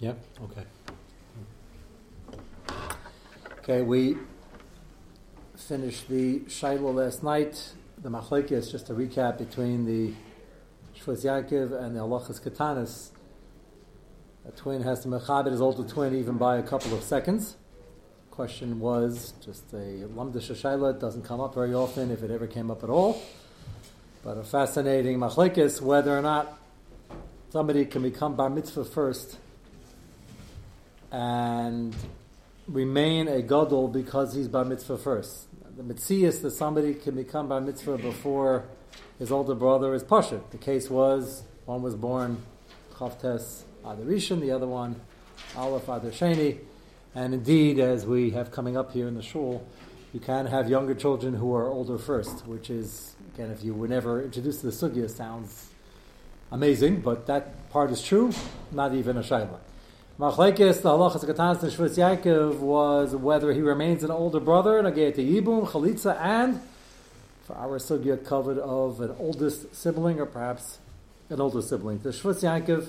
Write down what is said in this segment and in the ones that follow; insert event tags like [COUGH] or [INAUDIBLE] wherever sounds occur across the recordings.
Yeah, okay. Okay, we finished the Shiloh last night. The Machlekes, just a recap, between the Shvus Yaakov and the Halachas Katanis. A twin has to mechabit his older twin even by a couple of seconds. Question was just a lamdish shaila. doesn't come up very often, if it ever came up at all. But a fascinating machlekes whether or not somebody can become bar mitzvah first and remain a gadol because he's bar mitzvah first. The mitzias that somebody can become bar mitzvah before his older brother is pasha. The case was one was born chavtes adarishan, the other one aleph adarsheni, and indeed, as we have coming up here in the shul, you can have younger children who are older first, which is again, if you were never introduced to the sugya, sounds amazing, but that part is true, not even a shaila. Machlekes, the halachas katanas and Shvus Yaakov was whether he remains an older brother, Nagayat Yibum, Chalitza, and for our sugya covered of an oldest sibling or perhaps an older sibling. The Shvus Yaakov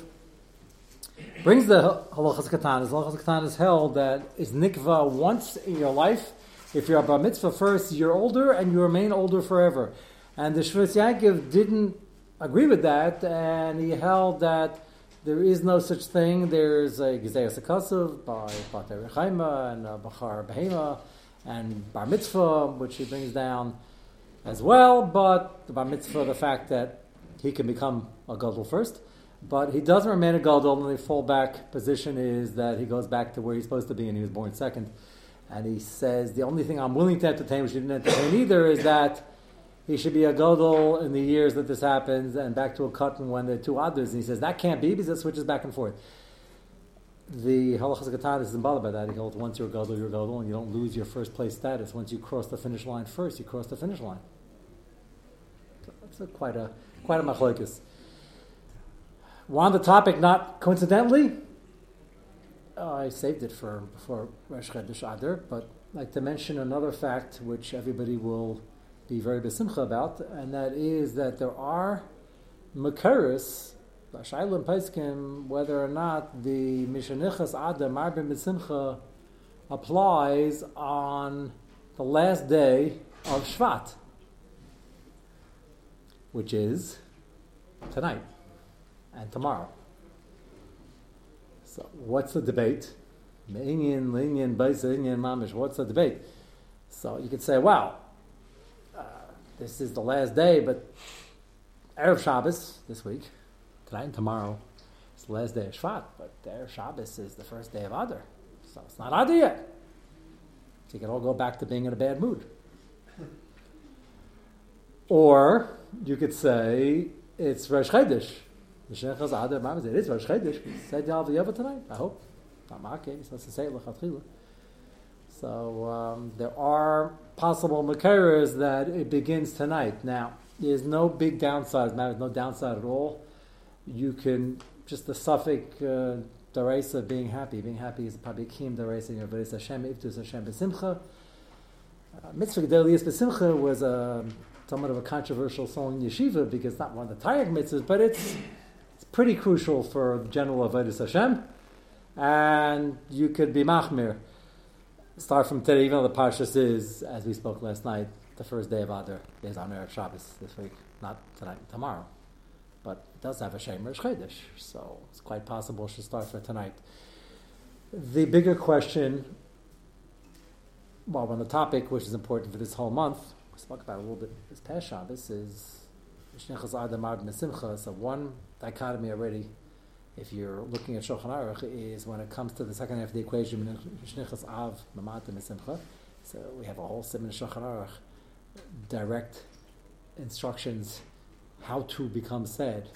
brings the halachas katanas. Halachas katanas held that is nikva once in your life. If you're a bar mitzvah first, you're older and you remain older forever. And the Shvus Yaakov didn't agree with that, and he held that there is no such thing. There's a Gezeias Akasuv by Bater Chaima and Bachar Behema and Bar Mitzvah, which he brings down as well. But the Bar Mitzvah, the fact that he can become a Gadol first, but he doesn't remain a Gadol, and the fallback position is that he goes back to where he's supposed to be, and he was born second. And he says, The only thing I'm willing to entertain, which he didn't entertain either, is that he should be a godol in the years that this happens, and back to a cotton when are two others. And he says that can't be because it switches back and forth. The halachas katan is bothered by that. He holds once you're a godol, you're a godol, and you don't lose your first place status. Once you cross the finish line first, you cross the finish line. That's a, quite a quite a machlokes. We're on the topic, not coincidentally. Oh, I saved it for before Rosh Chodesh Adar, but like to mention another fact which everybody will be very besimcha about, and that is that there are makaris, Shailim Paiskim, whether or not the Mishanichas Adam Marbim Besimcha applies on the last day of Shvat, which is tonight and tomorrow. So, what's the debate? Inyan, Linyan, Mamish. What's the debate? So you could say, wow, this is the last day, but Erev Shabbos this week, tonight and tomorrow, it's the last day of Shvat, but Erev Shabbos is the first day of Adar. So it's not Adar yet. So you can all go back to being in a bad mood. or you could say it's Rosh Chodesh. It is Rosh Chodesh. Said Yalva tonight, I hope. Not my case. Let's say it so um, there are possible makaras that it begins tonight. Now, there's no big downside. There's no downside at all. You can just the suffix uh, daraisa being happy. Being happy is probably kim daraisa. You know, but it's Hashem iftus Hashem besimcha. Uh, Mitzvah Gedelius besimcha was a somewhat of a controversial song in yeshiva because not one of the Taryag mitzvahs, but it's it's pretty crucial for general avodas Hashem, and you could be machmir start from today, even though the Parshas is, as we spoke last night, the first day of Adar, is on Erev Shabbos this week, not tonight, tomorrow. But it does have a Shem Rosh so it's quite possible it should start for tonight. The bigger question, well, on the topic which is important for this whole month, we spoke about a little bit this past Shabbos, is. So one dichotomy already if you're looking at Shulchan Aruch, is when it comes to the second half of the equation, Shnichas Av, Mamata, Mesimcha. So we have a whole seven Shulchan Aruch, direct instructions how to become sad.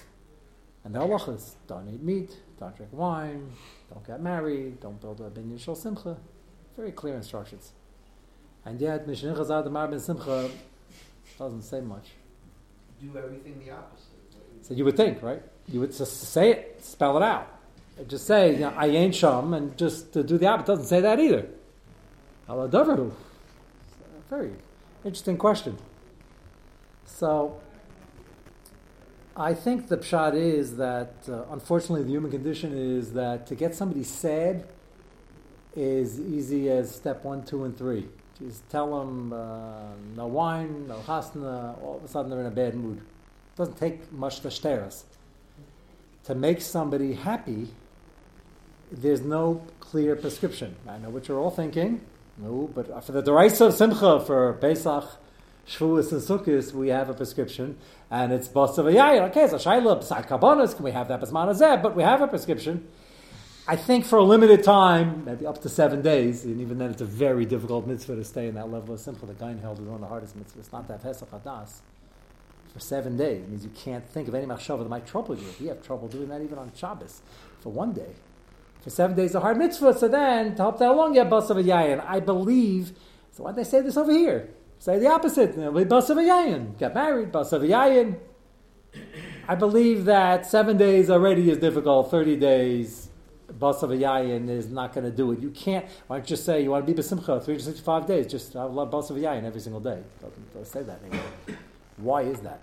And the halachas, don't eat meat, don't drink wine, don't get married, don't build a binyan shal simcha. Very clear instructions. And yet, Mishnichas Adamar ben Simcha doesn't say much. Do everything the opposite. So you would think, right? You would just say it, spell it out. Just say, you know, I ain't shum, and just do the opposite. doesn't say that either. Allah Very interesting question. So, I think the pshat is that uh, unfortunately the human condition is that to get somebody sad is easy as step one, two, and three. Just tell them uh, no wine, no hasna. All of a sudden they're in a bad mood. It doesn't take much us. To make somebody happy, there's no clear prescription. I know what you're all thinking. No, but for the Deraisa of Simcha, for Pesach, Shavuos, and Sukkot, we have a prescription, and it's Basav Okay, so Shaila, Pesach Kabbanas, can we have that Basman But we have a prescription. I think for a limited time, maybe up to seven days, and even then it's a very difficult mitzvah to stay in that level of simcha. The guy held is one of the hardest mitzvahs, not to have Pesach Hadas. For seven days it means you can't think of any machshava that might trouble you. We have trouble doing that even on Shabbos for one day. For seven days, a hard mitzvah. So then, to help that along, you have bas of a yayin. I believe. So why they say this over here? Say the opposite. Bas of a yayin. Get married, bas of a yayin. I believe that seven days already is difficult. Thirty days bus of a yayin is not going to do it. You can't. Why don't you just say you want to be besimcha 365 days? Just I love bus of a yayin every single day. Doesn't, doesn't say that anymore. Why is that?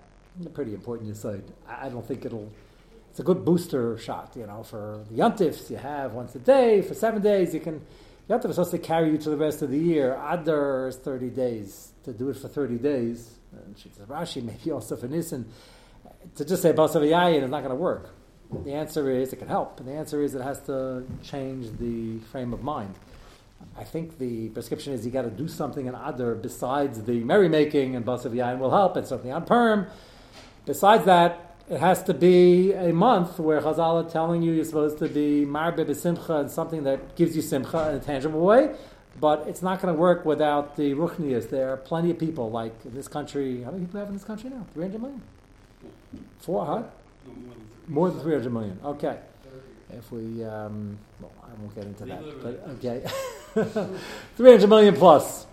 Pretty important to say. I don't think it'll. It's a good booster shot, you know, for the yontifs you have once a day for seven days. You can yontif is supposed to carry you to the rest of the year. Adar is thirty days. To do it for thirty days, and she says Rashi [LAUGHS] maybe also for Nisan. To just say bas of is not going to work. The answer is it can help, and the answer is it has to change the frame of mind. I think the prescription is you got to do something in other besides the merrymaking and Basav Yain will help, and certainly on Purim. Besides that, it has to be a month where Chazal are telling you you're supposed to be Marbe B'Simcha and something that gives you Simcha in a tangible way, but it's not going to work without the Ruchnias. There are plenty of people, like in this country, how many people have in this country now? 300 million? Four, huh? More than 300 million. Okay. If we, um, well, I won't get into that, but okay. [LAUGHS] [LAUGHS] 300 million plus.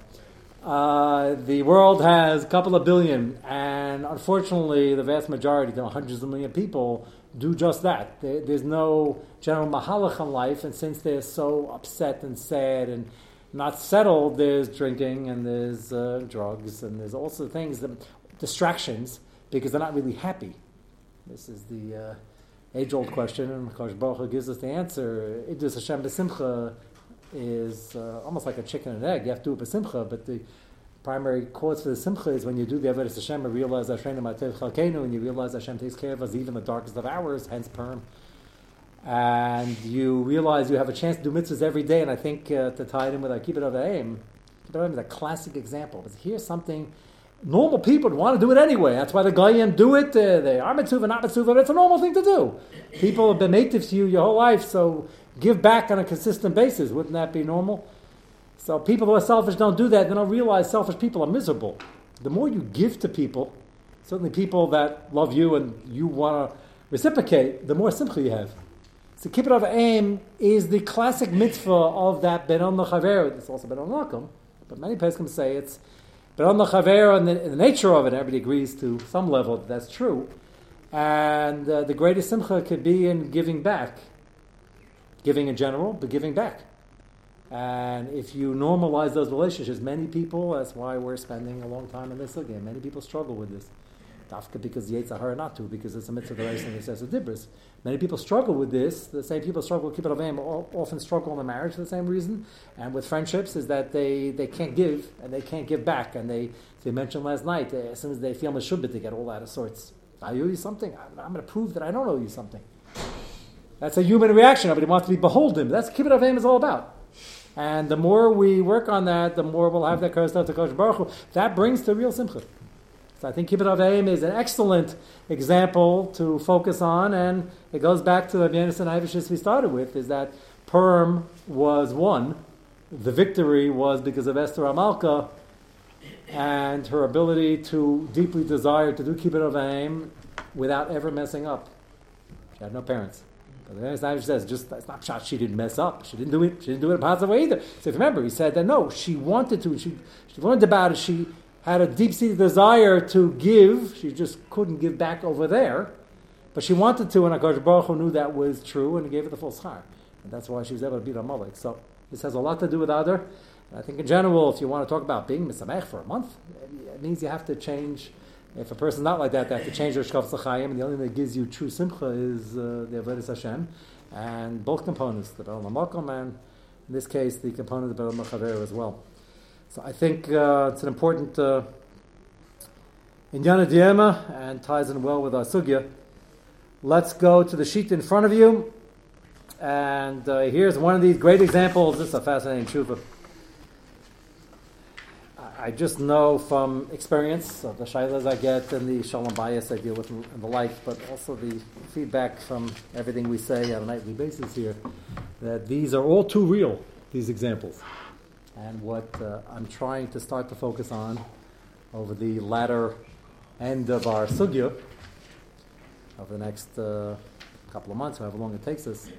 Uh, the world has a couple of billion, and unfortunately, the vast majority, you know, hundreds of million people, do just that. There, there's no general mahalach in life, and since they're so upset and sad and not settled, there's drinking and there's uh, drugs and there's also things, that, distractions, because they're not really happy. This is the uh, age-old question, and Kosh Baruch gives us the answer. Idus Hashem b'simcha is uh, almost like a chicken and egg. You have to do it b'simcha, but the primary cause for the simcha is when you do the avodas Hashem and realize Hashem chalkenu, and you realize Hashem takes care of us even the darkest of hours, hence Purim. And you realize you have a chance to do mitzvahs every day, and I think uh, to tie it in with our keep it of aim, keep it of aim is a classic example. But here's something normal people want to do it anyway. That's why the Goyim do it. Uh, they are mitzvah, not mitzvah, but it's a normal thing to do. People have been native to you your whole life, so give back on a consistent basis. Wouldn't that be normal? So people who are selfish don't do that. They don't realize selfish people are miserable. The more you give to people, certainly people that love you and you want to reciprocate, the more simcha you have. So it of aim is the classic mitzvah of that ben on the chaver. It's also ben on but many can say it's but on the chaver and the, the, nature of it, everybody agrees to some level that that's true. And uh, the greatest simcha could be in giving back, giving in general, but giving back. And if you normalize those relationships, many people, that's why we're spending a long time in this again, many people struggle with this. Dafka because Yetzirah not to, because it's a mitzvah and it says a dibris. Many people struggle with this. The same people struggle with kibbut avim often struggle in the marriage for the same reason. And with friendships is that they, they can't give and they can't give back. And they, they mentioned last night, as soon as they feel meshubit, they get all out of sorts. I owe you something. I'm, I'm going to prove that I don't owe you something. That's a human reaction. Everybody wants to be beholden. That's Kibbutz avim is all about. And the more we work on that, the more we'll have that karastat to Kosh Baruch. That brings to real simcha. So I think kibbutz Avim is an excellent example to focus on, and it goes back to the Abyanis and Ivishis we started with, is that Purim was won. The victory was because of Esther Amalka and her ability to deeply desire to do kibbutz Avim without ever messing up. She had no parents. But the Abyanis says, just, it's not shot she didn't mess up. She didn't do it, she didn't do it in a positive way either. So remember, he said that no, she wanted to, she, she learned about it, she had a deep seated desire to give. She just couldn't give back over there. But she wanted to, and Akash Baruch Hu knew that was true, and he gave her the full schar. And that's why she was able to beat Amalek. So this has a lot to do with other. I think in general, if you want to talk about being Misamech for a month, it means you have to change If a person's not like that, they have to change their shkaf l'chaim, and the only thing that gives you true simcha is uh, the avodas Hashem, and both components, the Bel Makom and in this case the component of the Bel Machaver as well. So I think uh, it's an important uh, Inyana Diema and ties in well with our sugya. Let's go to the sheet in front of you. And uh, here's one of these great examples. This is a fascinating tshuva. I just know from experience of the shailas I get and the shalom bias I deal with and the like, but also the feedback from everything we say on a nightly basis here, that these are all too real, these examples. And what uh, I'm trying to start to focus on over the latter end of our sugya, over the next uh, couple of months, however long it takes us,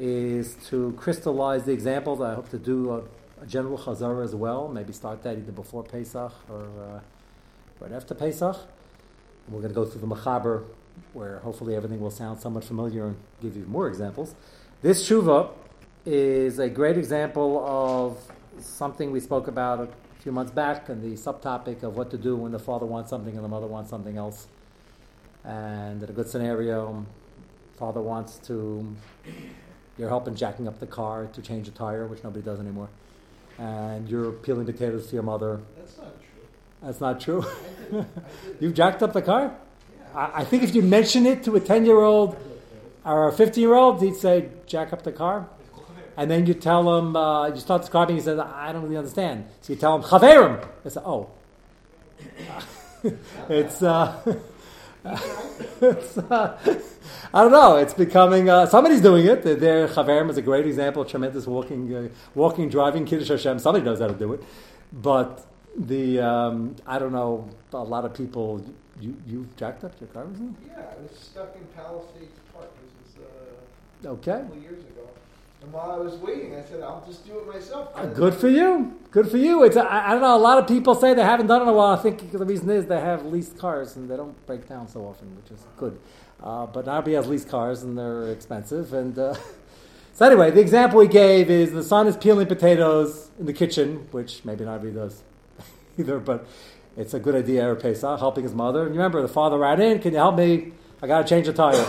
is to crystallize the examples. I hope to do a, general chazara as well. Maybe start that either before Pesach or uh, right after Pesach. We're going to go through the Machaber, where hopefully everything will sound somewhat familiar and give you more examples. This shuva is a great example of something we spoke about a few months back, and the subtopic of what to do when the father wants something and the mother wants something else. And in a good scenario, father wants to, you're helping jacking up the car to change a tire, which nobody does anymore. And you're peeling potatoes to your mother. That's not true. That's not true. I did. I did. You've jacked up the car? Yeah. I, I think if you mention it to a 10 year old or a 50 year old, he'd say, jack up the car. And then you tell him, uh, you start describing, he says, I don't really understand. So you tell him, chaverim. They say, oh. [LAUGHS] it's, uh, it's [LAUGHS] uh, I don't know. It's becoming, uh, somebody's doing it. Their chaverim is a great example, tremendous walking, uh, walking, driving, Kiddush Hashem. Somebody knows how to do it. But the, um, I don't know, a lot of people, you, you've jacked up your car recently? Yeah, I was stuck in Palisades Park. This was uh, Okay. a couple years ago. And while I was waiting, I said, I'll just do it myself. Uh, good for you. Good for you. It's I I don't know. A lot of people say they haven't done it in a while. I think the reason is they have leased cars and they don't break down so often, which is good. Uh, but Narby has leased cars and they're expensive. And uh, [LAUGHS] so anyway, the example we gave is the son is peeling potatoes in the kitchen, which maybe Narby does [LAUGHS] either, but it's a good idea. Erev Pesach, helping his mother. And you remember the father ran in. Can you help me? I got to change the tire.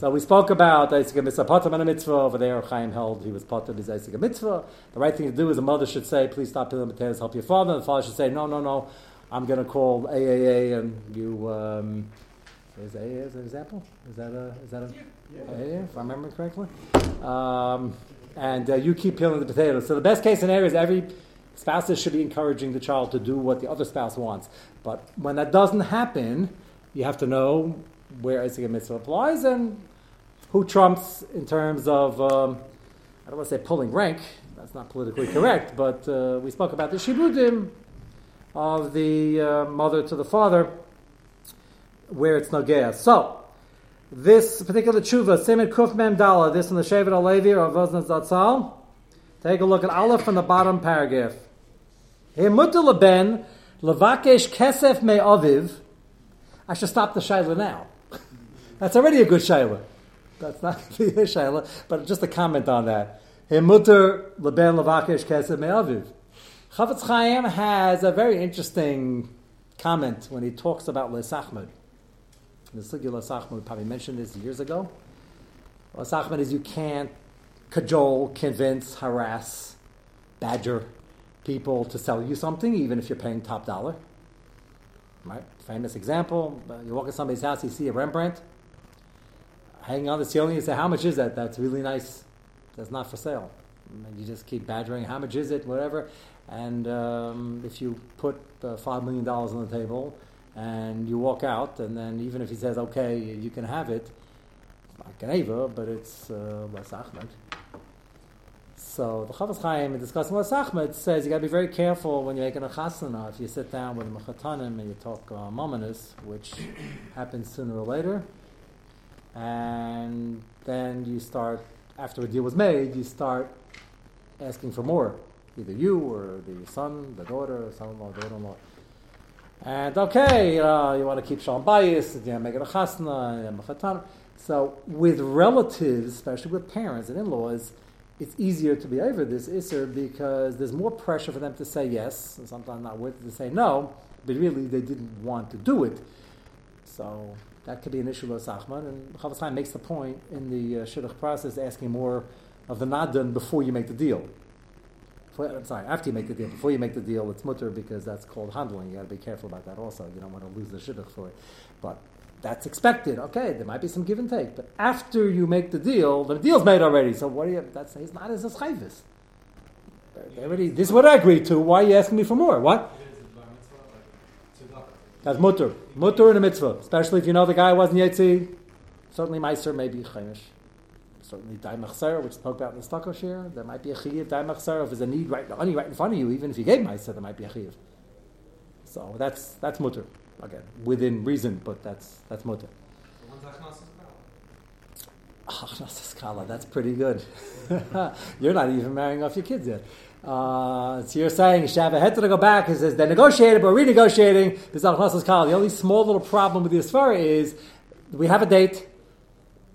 So we spoke about Isaac mitzvah, and a mitzvah. Over there, Chaim held he was is Isaac mitzvah. The right thing to do is a mother should say, "Please stop peeling potatoes, help your father." The father should say, "No, no, no, I'm going to call AAA and you." Um, is AA as an example? Is that a is that a AA? If I remember correctly. Um, and uh, you keep peeling the potatoes. So the best case scenario is every spouses should be encouraging the child to do what the other spouse wants. But when that doesn't happen, you have to know where Isaac mitzvah applies and who trumps in terms of, um, I don't want to say pulling rank, that's not politically correct, but uh, we spoke about the shibudim of the uh, mother to the father, where it's nogea. So, this particular tshuva, Simon Kuf Mem Dala, this in the Shevet HaLevi or Vozna Zatzal, take a look at Aleph from the bottom paragraph. Hemutul ben levakesh kesef me aviv. I should stop the shaila now. [LAUGHS] That's already a good shaila. That's not [LAUGHS] the shaila, but just a comment on that. Hemuter leben levakesh kesef me aviv. Chofetz Chaim has a very interesting comment when he talks about lesachmed. The Sugya we probably mentioned this years ago. Lesachmed is you can't cajole, convince, harass, badger people to sell you something, even if you're paying top dollar. Right? Famous example: you walk in somebody's house, you see a Rembrandt hanging on the ceiling. You say, "How much is that?" That's really nice. That's not for sale. And you just keep badgering. How much is it? Whatever. And um, if you put uh, five million dollars on the table and you walk out, and then even if he says, "Okay, you can have it," not Geneva, but it's uh, Ahmed. So the Chofetz Chaim in discussing Las Ahmed says you got to be very careful when you're making a chasana. If you sit down with a mechatanim and you talk uh, mominous, which happens sooner or later, and then you start after a deal was made, you start asking for more, either you or the son, the daughter, son-in-law, daughter-in-law. And okay, uh, you want to keep shalom bias, you make it a chasna. So with relatives, especially with parents and in-laws, it's easier to be over this isser because there's more pressure for them to say yes, and sometimes not worth it to say no. but really they didn't want to do it. So that could be an issue with Sachman. And Chofetz Chaim makes the point in the uh, Shidduch process asking more of the Nadan before you make the deal. Before, I'm sorry, after you make the deal. Before you make the deal, it's mutter because that's called handling. You got to be careful about that also. You don't want to lose the Shidduch for it. But that's expected. Okay, there might be some give and take. But after you make the deal, the deal's made already. So what do you, that's, he's not as a chayvis. Already, this is what I agreed to. Why are you asking me for more? What? That's mutter. Mutter in a mitzvah. Especially if you know the guy wasn't Yetzi. Certainly Meiser may be Chaimish. Certainly Daimach which spoke about in the Stucco share. There might be a Chiyiv Daimach If there's a need right, money right in front of you, even if you gave Meiser, there might be a Chiyiv. So that's, that's mutter. Again, within reason, but that's, that's mutter. Achnas that's pretty good. [LAUGHS] You're not even marrying off your kids yet. Uh, so you're saying Shava had to go back. He says they're negotiating, but renegotiating. This is The only small little problem with the Asfara is we have a date.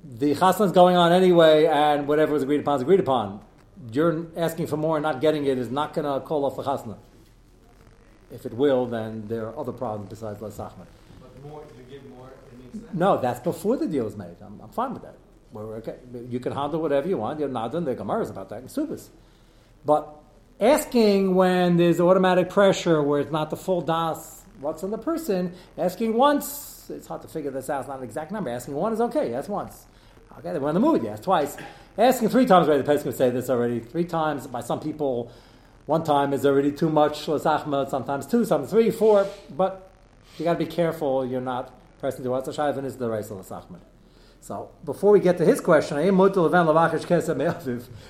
The chasna is going on anyway, and whatever was agreed upon is agreed upon. You're asking for more and not getting it is not going to call off the chasna. If it will, then there are other problems besides Lasachman. But more, you give more, it makes sense. No, that's before the deal is made. I'm, I'm fine with that. We're okay. You can handle whatever you want. You're not done. The Gemara is about that in Subas. But asking when there's automatic pressure where it's not the full das what's on the person, asking once, it's hard to figure this out, it's not an exact number. Asking one is okay, that's once. Okay, they went in the mood, yes, twice. Asking three times, right, the person would say this already. Three times, by some people, one time is already too much, sometimes two, sometimes three, four, but you got to be careful you're not pressing to what's a shayvin is the race of so before we get to his question, eh,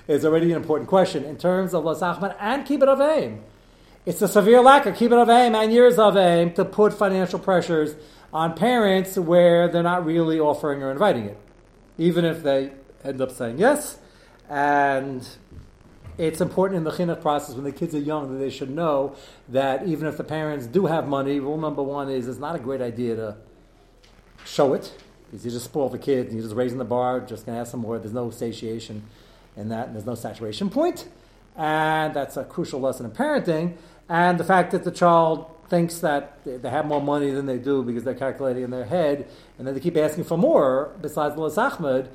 is already an important question in terms of Lasachman and Kibbut of Aim. It's a severe lack of Kibbut of Aim and years of Aim to put financial pressures on parents where they're not really offering or inviting it, even if they end up saying yes. And it's important in the chinuch process when the kids are young that they should know that even if the parents do have money, rule number one is it's not a great idea to show it because you just spoil the kid and you're just raising the bar, just going to have some more. There's no satiation in that, and there's no saturation point. And that's a crucial lesson in parenting. And the fact that the child thinks that they have more money than they do because they're calculating in their head, and then they keep asking for more besides Las Ahmed,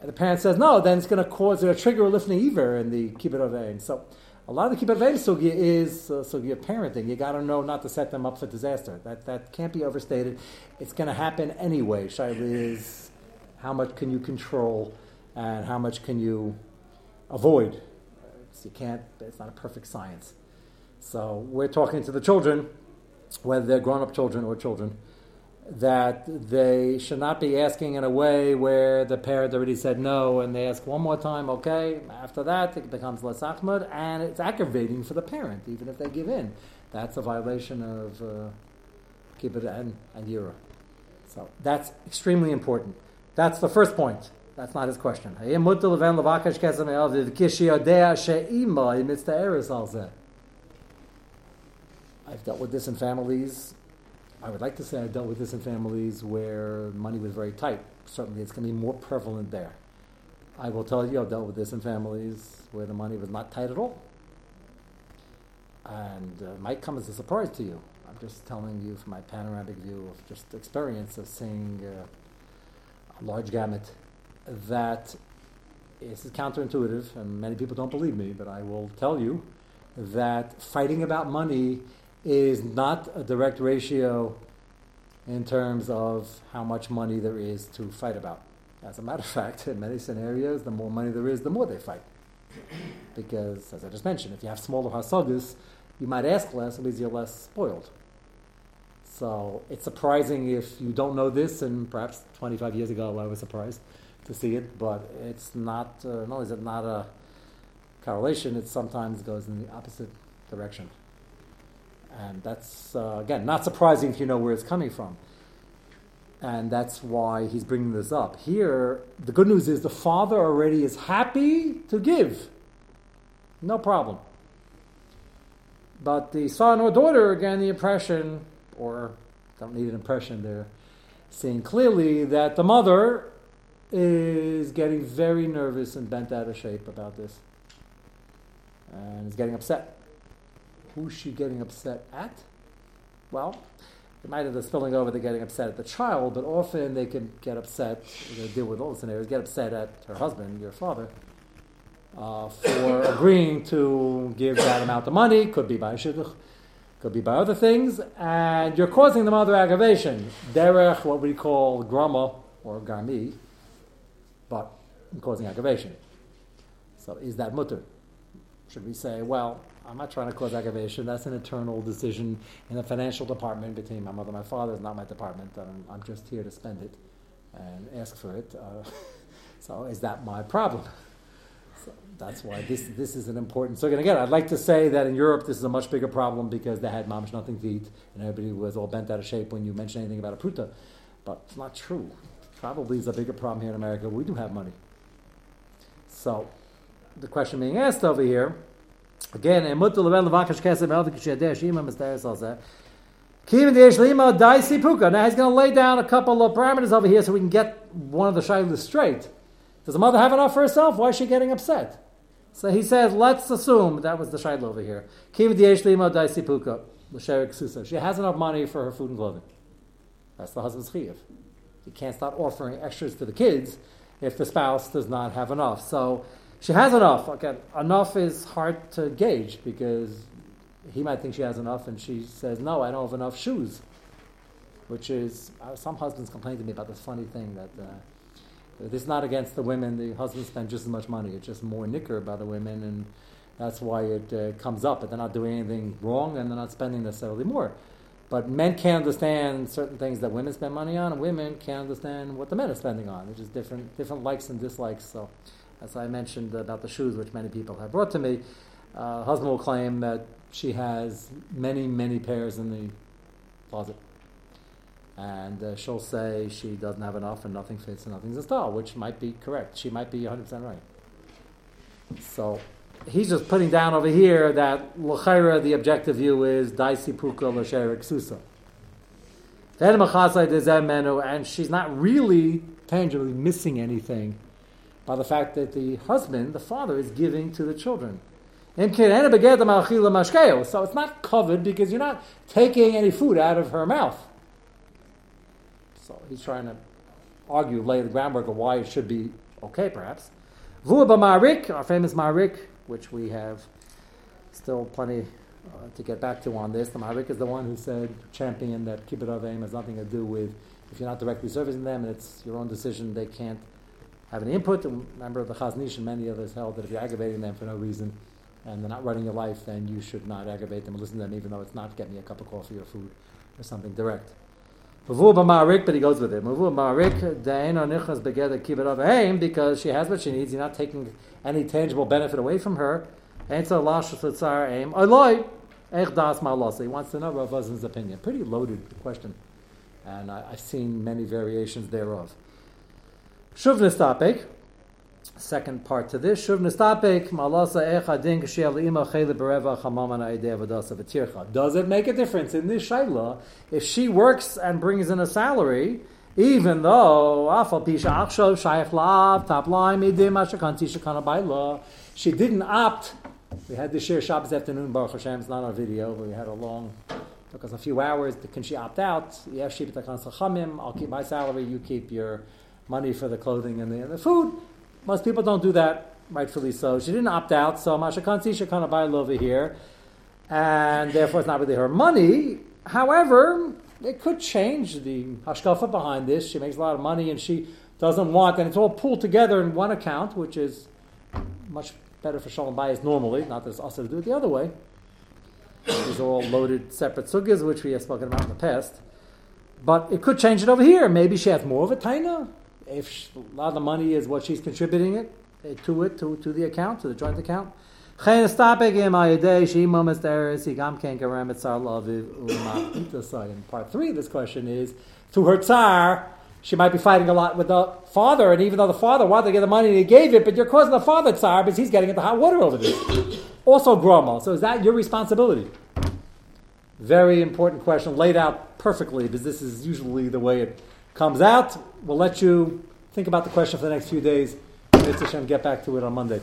and the parent says no, then it's going to cause a trigger a lifting in the Kibbut Avein. So a lot of the Kibbut Avein sugya is uh, sugya parenting. You got to know not to set them up for disaster. That, that can't be overstated. It's going to happen anyway. Shaila is how much can you control and how much can you avoid. you can't, it's not a perfect science. So we're talking to the children, whether they're grown up children or children, that they should not be asking in a way where the parent already said no and they ask one more time, okay. After that, it becomes less achmad and it's aggravating for the parent, even if they give in. That's a violation of uh, kibbut and, and yira. So that's extremely important. That's the first point. That's not his question. I've dealt with this in families. I would like to say I dealt with this in families where money was very tight. Certainly, it's going to be more prevalent there. I will tell you, I've dealt with this in families where the money was not tight at all. And uh, it might come as a surprise to you. I'm just telling you from my panoramic view of just experience of seeing uh, a large gamut that this is counterintuitive, and many people don't believe me, but I will tell you that fighting about money is not a direct ratio in terms of how much money there is to fight about. As a matter of fact, in many scenarios, the more money there is, the more they fight. Because, as I just mentioned, if you have smaller hasagas, you might ask less because you're less spoiled. So it's surprising if you don't know this, and perhaps 25 years ago I was surprised to see it, but it's not, uh, not only is it not a correlation, it sometimes goes in the opposite direction. And that's, uh, again, not surprising if you know where it's coming from. And that's why he's bringing this up. Here, the good news is the father already is happy to give. No problem. But the son or daughter, again, the impression, or don't need an impression, they're seeing clearly that the mother is getting very nervous and bent out of shape about this. And is getting upset. Who's she getting upset at? well, it might end up spilling over to getting upset at the child, but often they can get upset, they deal with all the scenarios, get upset at her husband, your father, uh, for [COUGHS] agreeing to give that amount of money, could be by shidduch, could be by other things, and you're causing the mother aggravation. Derech, what we call grama or garmi, but causing aggravation. So is that mutter? Should we say, well, I'm not trying to cause aggravation. That's an internal decision in the financial department between my mother and my father. It's not my department. I'm, I'm just here to spend it and ask for it. Uh, [LAUGHS] so is that my problem? So that's why this, this is an important. So again, I'd like to say that in Europe this is a much bigger problem because they had mamish nothing to eat and everybody was all bent out of shape when you mentioned anything about a pruta. But it's not true. Probably is a bigger problem here in America. We do have money. So the question being asked over here Again, emutu level levakash kesem el v'kishadeh shima mister salzeh. Kivin deish lima daisi puka. Now he's going to lay down a couple of parameters over here so we can get one of the shaylas straight. Does the mother have enough for herself? Why is she getting upset? So he says, let's assume that was the shayla over here. Kivin deish lima daisi puka. She has enough money for her food and clothing. That's the husband's chiyuv. You can't start offering extras to the kids if the spouse does not have enough. So she has enough. Okay, enough is hard to gauge because he might think she has enough, and she says, "No, I don't have enough shoes." Which is uh, some husbands complain to me about this funny thing that uh, this is not against the women. The husbands spend just as much money. It's just more nicker by the women, and that's why it uh, comes up. But they're not doing anything wrong, and they're not spending necessarily more. But men can't understand certain things that women spend money on, and women can't understand what the men are spending on. Which is different, different likes and dislikes. So as I mentioned about the shoes, which many people have brought to me, uh, husband will claim that she has many, many pairs in the closet. And uh, she'll say she doesn't have enough and nothing fits and nothing's in style, which might be correct. She might be 100% right. So he's just putting down over here that l'chaira, the objective view is daisi puka l'sherik susa. And she's not really tangibly missing anything by the fact that the husband, the father, is giving to the children. So it's not covered because you're not taking any food out of her mouth. So he's trying to argue, lay the groundwork of why it should be okay, perhaps. Maharik, our famous Maharik, which we have still plenty uh, to get back to on this. The Maharik is the one who said, champion that kibbut aim has nothing to do with if you're not directly servicing them, and it's your own decision. They can't have an input. And remember, the Chazon Ish and many others held that if you're aggravating them for no reason and they're not running your life, then you should not aggravate them and listen to them, even though it's not get me a cup of coffee or food or something direct. But he goes with it. Because she has what she needs, you're not taking any tangible benefit away from her. He wants to know Rav Wosn's opinion. Pretty loaded question. And I, have seen many variations thereof. Shuv nistapek. Second part to this. Shuv nistapek. Malasa echa din ima chele bereva chamaman aidei avadasa v'tircha. Does it make a difference in this shaila if she works and brings in a salary? Even though afal pisha achshav shayach lav top line midim ashakanti shakana baila, she didn't opt. We had this year Shabbos afternoon. Baruch Hashem, it's not on video, but we had a long. Took us a few hours. Can she opt out? Yes, she I'll keep my salary. You keep your money for the clothing and the, and the food. Most people don't do that, rightfully so. She didn't opt out, so kind of buy over here, and therefore it's not really her money. However, it could change the hashkafa behind this. She makes a lot of money and she doesn't want, and it's all pooled together in one account, which is much better for shalom bayis normally. Not that it's also to do it the other way. These are all loaded separate sugyas, which we have spoken about in the past. But it could change it over here. Maybe she has more of a taina if a lot of the money is what she's contributing it eh, to it to, to the account to the joint account. Part three, of this question is to her tsar. She might be fighting a lot with the father, and even though the father wanted to get the money and he gave it, but you're causing the father tsar because he's getting into hot water over this. also, groma. So is that your responsibility? Very important question, laid out perfectly because this is usually the way it comes out. We'll let you think about the question for the next few days. Get back to it on Monday.